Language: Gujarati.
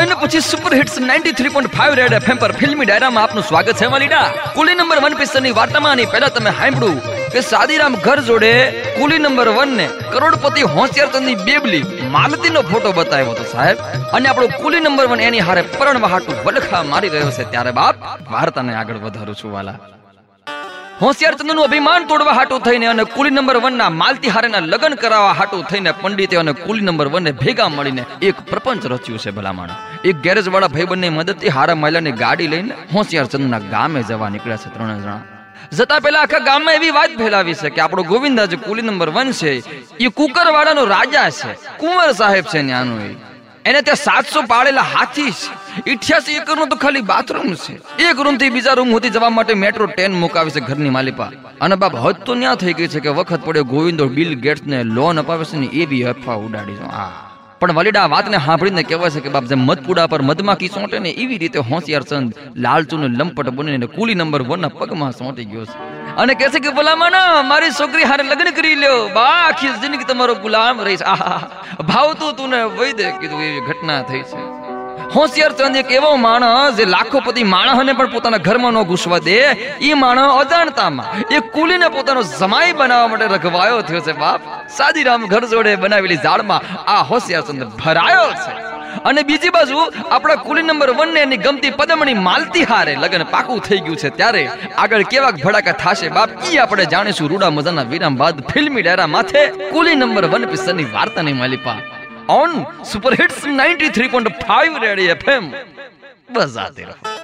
હવે પછી સુપર હિટ્સ 93.5 રેડ એફએમ પર ફિલ્મી ડાયરામાં આપનું સ્વાગત છે માલીડા કુલી નંબર 1 પિક્ચરની વાર્તામાં આની પહેલા તમે સાંભળ્યું કે સાદીરામ ઘર જોડે કુલી નંબર 1 ને કરોડપતિ હોશિયારચંદની બેબલી માલતીનો ફોટો બતાવ્યો હતો, સાહેબ. અને આપણો કુલી નંબર 1 એની હારે પરણવા હાટુ વલખા મારી રહ્યો છે, ત્યારે બાપ, વાર્તાને આગળ વધારું છું, વાલા. હોશિયારચંદનું અભિમાન તોડવા હાટું થઈને અને કુલી નંબર વન ના માલતી હારેના લગ્ન કરાવવા હાટું થઈને પંડિતે અને કુલી નંબર વન ને ભેગા મળીને એક પ્રપંચ રચ્યું છે ભલામણ. એક ગેરેજ વાળા ભાઈબંધની મદદથી હારા મહિલાની ગાડી લઈને હોશિયારચંદ ના ગામે જવા નીકળ્યા છે ત્રણ જણા. જતા પહેલા આખા ગામમાં એવી વાત ફેલાવી છે કે આપણો ગોવિંદા જે કુલી નંબર વન છે, એ કુકર વાળાનો રાજા છે, કુંવર સાહેબ છે ન્યાનું એ. એને ત્યાં સાતસો પાડેલા હાથી છે. ઇઠ્યાસી એકરનું તો ખાલી બાથરૂમ છે. એક રૂમથી બીજા રૂમ સુધી જવા માટે મેટ્રો ટ્રેન મુકાવી છે ઘરની માલિપા. અને બાપ, હદ તો ન્યા થઈ ગઈ છે કે વખત પડ્યો ગોવિંદો બિલ ગેટ્સ ને લોન અપાવે છે ને એવી અફવા ઉડાડી છે. આ પણ વલીડા વાતને સાંભળીને કહેવાય છે કે બાપ, જેમ મધપુડા પર મધમાખી સોંટે ને એવી રીતે હોશિયાર ચંદ લાલચુને લંપટ બનીને કુલી નંબર વન ના પગમાં સોંટી ગયો છે. અને કહે છે કે, ભલામણ, મારી છોકરી હારે લગ્ન કરી લ્યો. બા, આખી જિંદગી તમારો ગુલામ રહીશ આહા ભાવતું તું ને વહી કીધું, એવી ઘટના થઈ છે. હોશિયાર ચંદ એક એવો માણસ જે લાખોપતિ માણસને પણ પોતાના ઘરમાં ન ઘૂસવા દે. એ માણસ અજાણતામાં એ કુલીને પોતાનો જમાઈ બનાવવા માટે રઘવાયો થયો છે, બાપ. સાદીરામ ઘર જોડે બનાવેલી ઝાડમાં આ હોશિયાર ચંદ ભરાયો છે. અને બીજી બાજુ આપણા કુલી નંબર વન ને એની ગમતી પદમણી માલતી હારે લગ્ન પાકું થઈ ગયું છે ત્યારે આગળ કેવા ભડાકા થશે બાપ, ઈ આપણે જાણીશું રૂડા મજાના વિરામ બાદ ફિલ્મી ડાયરા માથે કુલી નંબર વન પિક્ચરની વાર્તાની માલિપા on super hits 93.5 Ready FM બજાતે રહો.